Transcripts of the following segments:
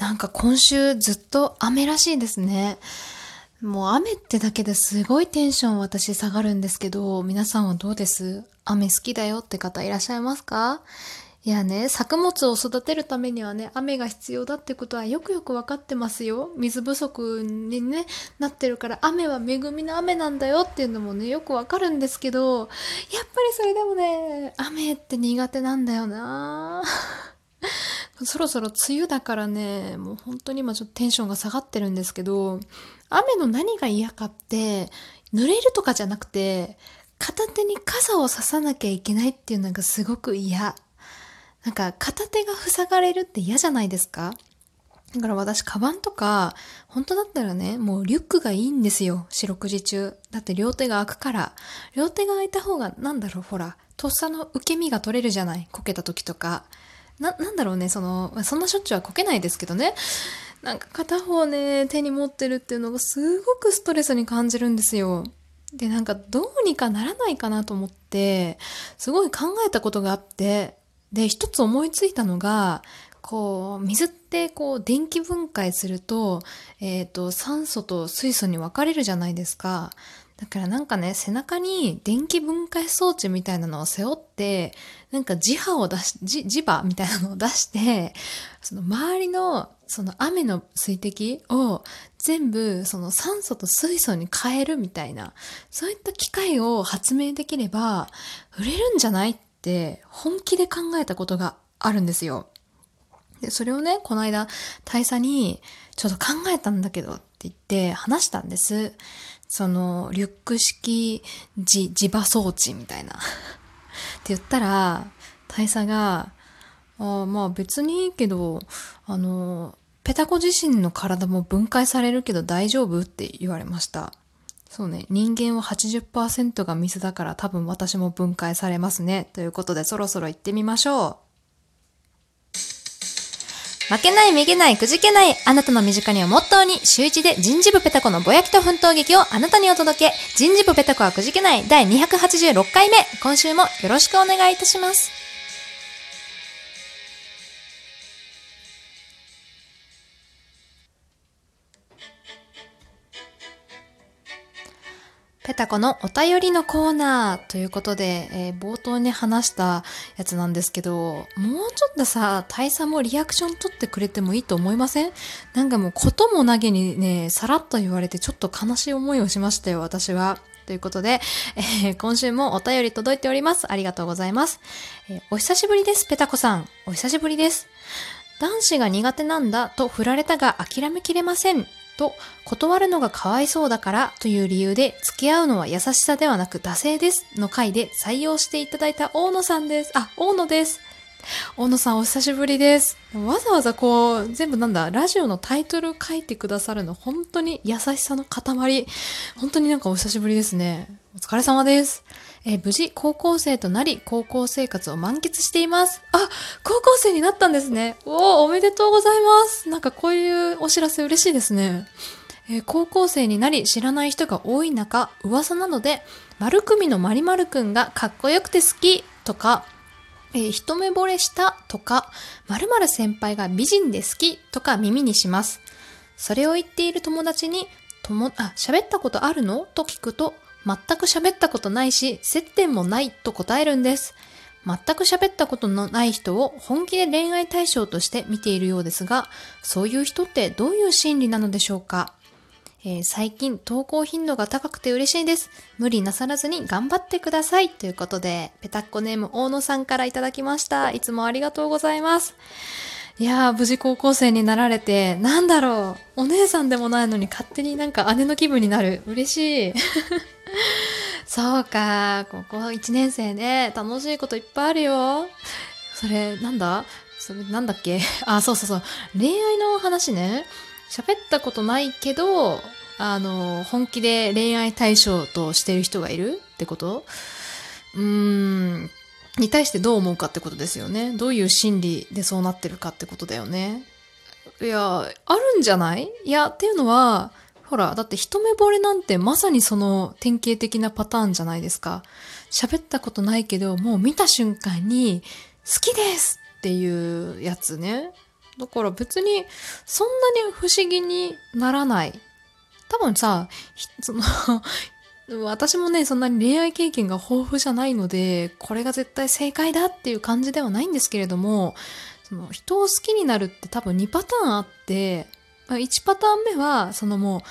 なんか今週ずっと雨らしいですね。もう雨ってだけですごいテンション私下がるんですけど、皆さんはどうです？雨好きだよって方いらっしゃいますか？いやね、作物を育てるためにはね、雨が必要だってことはよくよくわかってますよ。水不足にね、なってるから、雨は恵みの雨なんだよっていうのもね、よくわかるんですけど、やっぱりそれでもね、雨って苦手なんだよなそろそろ梅雨だからね、もう本当に今ちょっとテンションが下がってるんですけど、雨の何が嫌かって、濡れるとかじゃなくて、片手に傘をささなきゃいけないっていうのがすごく嫌。なんか片手が塞がれるって嫌じゃないですか？だから私、カバンとか、本当だったらね、もうリュックがいいんですよ。四六時中。だって両手が開くから。両手が開いた方が、なんだろう、ほら、とっさの受け身が取れるじゃない？こけた時とか。な、なんだろうね、その、そんなしょっちゅうはこけないですけどね。なんか片方ね、手に持ってるっていうのがすごくストレスに感じるんですよ。で、なんかどうにかならないかなと思って、すごい考えたことがあって、で、一つ思いついたのが、こう、水ってこう、電気分解すると、えっ、ー、と、酸素と水素に分かれるじゃないですか。だからなんかね、背中に電気分解装置みたいなのを背負って、なんか磁波を出し、磁場みたいなのを出して、その周りのその雨の水滴を全部その酸素と水素に変えるみたいな、そういった機械を発明できれば、売れるんじゃないって本気で考えたことがあるんですよ。で、それをね、この間大佐にちょっと考えたんだけどって言って話したんです。その、リュック式自、自場装置みたいな。って言ったら、大佐が、あまあ別にいいけど、あの、ペタコ自身の体も分解されるけど大丈夫って言われました。そうね、人間は80%が水だから多分私も分解されますね。ということでそろそろ行ってみましょう。負けない、めげない、くじけない、あなたの身近にをモットーに、週一で人事部ペタコのぼやきと奮闘劇をあなたにお届け、人事部ペタコはくじけない第286回目、今週もよろしくお願いいたします。ペタコのお便りのコーナーということで、えー、冒頭に話したやつなんですけど、もうちょっとさ、大佐もリアクション取ってくれてもいいと思いません？なんかもうことも投げにね、さらっと言われてちょっと悲しい思いをしましたよ、私は。ということで、えー、今週もお便り届いております。ありがとうございます。えー、お久しぶりです、ペタコさん。お久しぶりです。男子が苦手なんだと振られたが諦めきれません。と、断るのがかわいそうだからという理由で、付き合うのは優しさではなく惰性ですの回で採用していただいた大野さんです。あ、大野です。大野さんお久しぶりです。わざわざこう、全部なんだ、ラジオのタイトル書いてくださるの、本当に優しさの塊。本当になんかお久しぶりですね。お疲れ様です。えー、無事高校生となり、高校生活を満喫しています。あ、高校生になったんですね。おお、おめでとうございます。なんかこういうお知らせ嬉しいですね。えー、高校生になり知らない人が多い中、噂なので、丸組のまりまるくんがかっこよくて好きとか、えー、一目惚れしたとか、〇〇先輩が美人で好きとか耳にします。それを言っている友達に、とも、あ、喋ったことあるの？と聞くと、全く喋ったことないし、接点もないと答えるんです。全く喋ったことのない人を本気で恋愛対象として見ているようですが、そういう人ってどういう心理なのでしょうか？えー、最近投稿頻度が高くて嬉しいです。無理なさらずに頑張ってください。ということで、ペタッコネーム大野さんからいただきました。いつもありがとうございます。いやー、無事高校生になられて、なんだろう。お姉さんでもないのに勝手になんか姉の気分になる。嬉しい。そうか、ここ1年生ね、楽しいこといっぱいあるよ。それ、なんだ？それ、なんだっけ？あ、そうそうそう。恋愛の話ね。喋ったことないけど、あの、本気で恋愛対象としてる人がいるってこと？うーん、に対してどう思うかってことですよね。どういう心理でそうなってるかってことだよね。いや、あるんじゃない？いや、っていうのは、ほら、だって一目惚れなんてまさにその典型的なパターンじゃないですか。喋ったことないけど、もう見た瞬間に、好きですっていうやつね。だから別にそんなに不思議にならない。多分さ、その 私もね、そんなに恋愛経験が豊富じゃないので、これが絶対正解だっていう感じではないんですけれども、その人を好きになるって多分2パターンあって、1パターン目は、そのも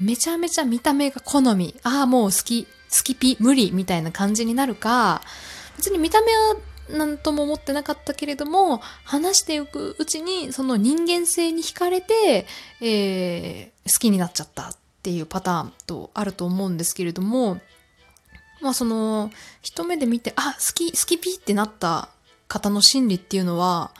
う、めちゃめちゃ見た目が好み、ああ、もう好き、好きピ、無理みたいな感じになるか、別に見た目は何とも思ってなかったけれども、話していくうちに、その人間性に惹かれて、えー、好きになっちゃったっていうパターンとあると思うんですけれども、まあその、一目で見て、あ、好き、好きピってなった方の心理っていうのは、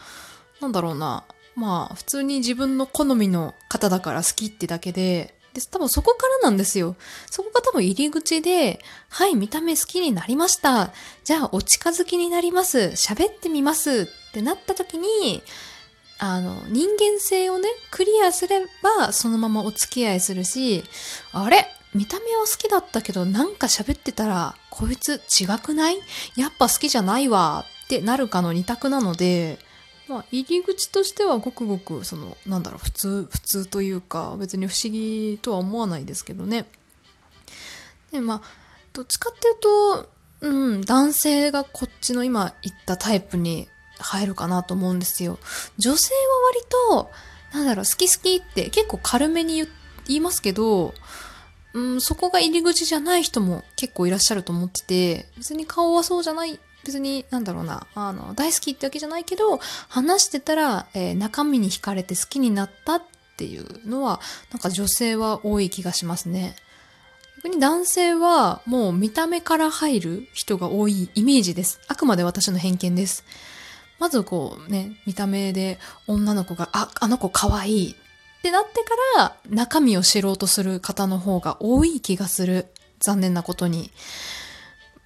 なんだろうな、まあ普通に自分の好みの方だから好きってだけで、で、多分そこからなんですよ。そこが多分入り口で、はい、見た目好きになりました。じゃあ、お近づきになります。喋ってみます。ってなった時に、あの、人間性をね、クリアすれば、そのままお付き合いするし、あれ見た目は好きだったけど、なんか喋ってたら、こいつ違くない？やっぱ好きじゃないわってなるかの二択なので、まあ、入り口としてはごくごく、その、なんだろう、普通、普通というか、別に不思議とは思わないですけどね。で、まあ、どっちかっていうと、うん、男性がこっちの今言ったタイプに入るかなと思うんですよ。女性は割と、なんだろう、好き好きって結構軽めに言いますけど、うん、そこが入り口じゃない人も結構いらっしゃると思ってて、別に顔はそうじゃない別に、なんだろうな、あの、大好きってわけじゃないけど、話してたら、えー、中身に惹かれて好きになったっていうのは、なんか女性は多い気がしますね。逆に男性はもう見た目から入る人が多いイメージです。あくまで私の偏見です。まずこうね、見た目で女の子が、あ、あの子可愛いってなってから中身を知ろうとする方の方が多い気がする。残念なことに。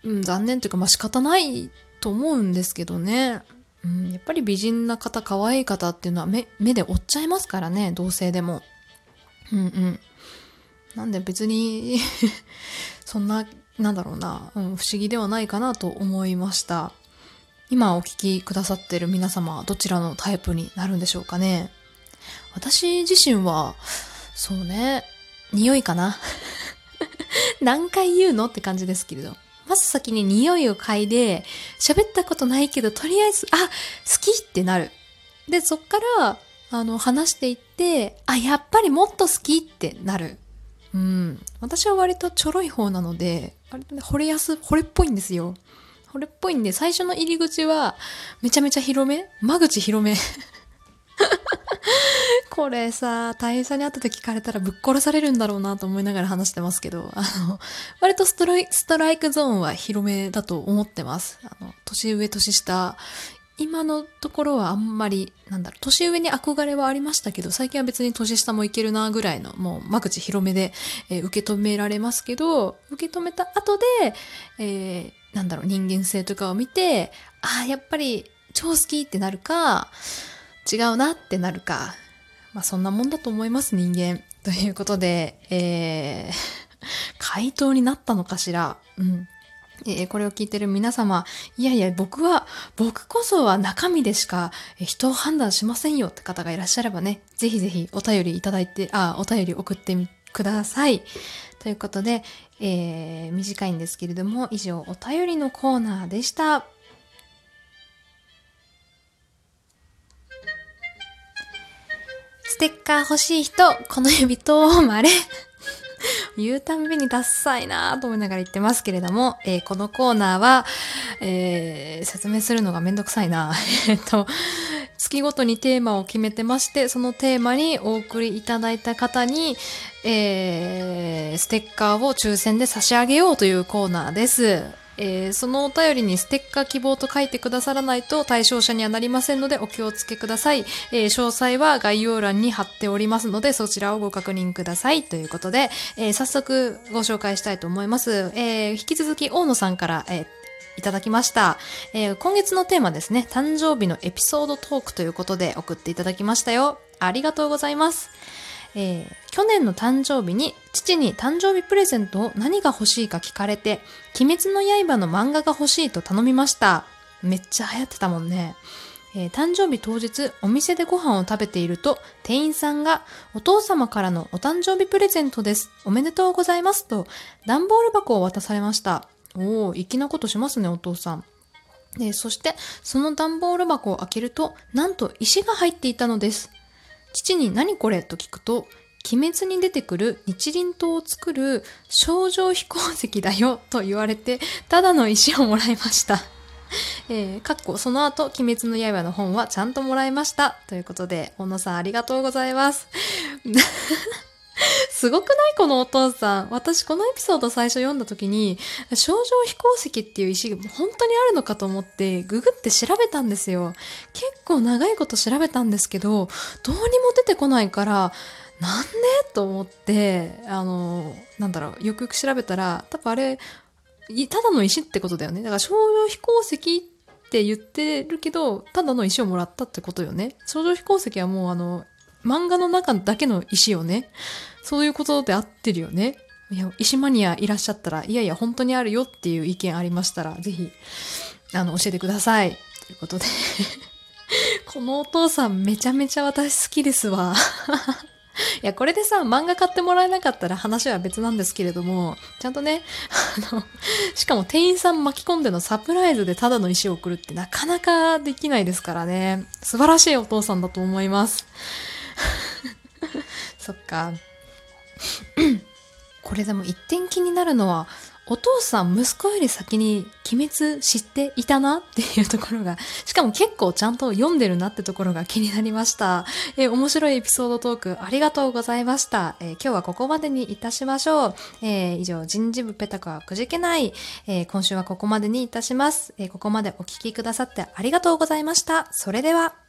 うん、残念というか、まあ仕方ないと思うんですけどね。うん、やっぱり美人な方、可愛い方っていうのは目、目で追っちゃいますからね、同性でも。うんうん。なんで別に そんな、なんだろうな、うん、不思議ではないかなと思いました。今お聞きくださってる皆様は、どちらのタイプになるんでしょうかね。私自身は、そうね、匂いかな。何回言うのって感じですけれど。まず先に匂いを嗅いで、喋ったことないけど、とりあえず、あ、好きってなる。で、そっから、あの、話していって、あ、やっぱりもっと好きってなる。うん。私は割とちょろい方なので、割とね、惚れやす、惚れっぽいんですよ。惚れっぽいんで、最初の入り口は、めちゃめちゃ広め？間口広めこれさ、大変さに会った時聞かれたらぶっ殺されるんだろうなと思いながら話してますけど、あの、割とストライクゾーンは広めだと思ってます。あの、年上、年下、今のところはあんまり、なんだろう、年上に憧れはありましたけど、最近は別に年下もいけるなぐらいの、もう間口広めで、えー、受け止められますけど、受け止めた後で、えー、なんだろう、人間性とかを見て、ああ、やっぱり超好きってなるか、違うなってなるか。まあそんなもんだと思います、人間。ということで、えー、回答になったのかしら。うん。えー、これを聞いてる皆様、いやいや、僕は、僕こそは中身でしか人を判断しませんよって方がいらっしゃればね、ぜひぜひお便りいただいて、あ、お便り送ってみ、ください。ということで、えー、短いんですけれども、以上、お便りのコーナーでした。ステッカー欲しい人、この指とまれ。言うたんびにダッサいなぁと思いながら言ってますけれども、えー、このコーナーは、えー、説明するのがめんどくさいな。えっと、月ごとにテーマを決めてまして、そのテーマにお送りいただいた方に、えー、ステッカーを抽選で差し上げようというコーナーです。えー、そのお便りにステッカー希望と書いてくださらないと対象者にはなりませんのでお気をつけください。えー、詳細は概要欄に貼っておりますのでそちらをご確認ください。ということで、えー、早速ご紹介したいと思います。え引き続き大野さんから、えいただきました、え今月のテーマですね、誕生日のエピソードトークということで送っていただきましたよ。ありがとうございます。えー、去年の誕生日に父に誕生日プレゼントを何が欲しいか聞かれて、鬼滅の刃の漫画が欲しいと頼みました。めっちゃ流行ってたもんね。えー誕生日当日、お店でご飯を食べていると、店員さんが、お父様からのお誕生日プレゼントです。おめでとうございます。と、段ボール箱を渡されました。おお、粋なことしますね、お父さん。で、そして、その段ボール箱を開けると、なんと石が入っていたのです。父に何これ？と聞くと、鬼滅に出てくる日輪刀を作る少女飛行石だよと言われて、ただの石をもらいました。えー、かっこその後、鬼滅の刃の本はちゃんともらいました。ということで、小野さんありがとうございます。すごくない？このお父さん。私このエピソード最初読んだ時に、症状飛行石っていう石が本当にあるのかと思って、ググって調べたんですよ。結構長いこと調べたんですけど、どうにも出てこないから、なんで？と思って、あの、なんだろう、よくよく調べたら、多分あれ、ただの石ってことだよね。だから症状飛行石って言ってるけど、ただの石をもらったってことよね。症状飛行石はもうあの、漫画の中だけの石よね。そういうことで合ってるよね。いや、石マニアいらっしゃったら、いやいや、本当にあるよっていう意見ありましたら、ぜひ、あの、教えてください。ということで。このお父さんめちゃめちゃ私好きですわ。いや、これでさ、漫画買ってもらえなかったら話は別なんですけれども、ちゃんとね、あの、しかも店員さん巻き込んでのサプライズでただの石を送るってなかなかできないですからね。素晴らしいお父さんだと思います。そっか。これでも一点気になるのは、お父さん息子より先に鬼滅知っていたなっていうところが、しかも結構ちゃんと読んでるなってところが気になりました。え面白いエピソードトークありがとうございました。え今日はここまでにいたしましょう。えー以上、人事部ペタコはくじけない。え今週はここまでにいたします。えここまでお聞きくださってありがとうございました。それでは。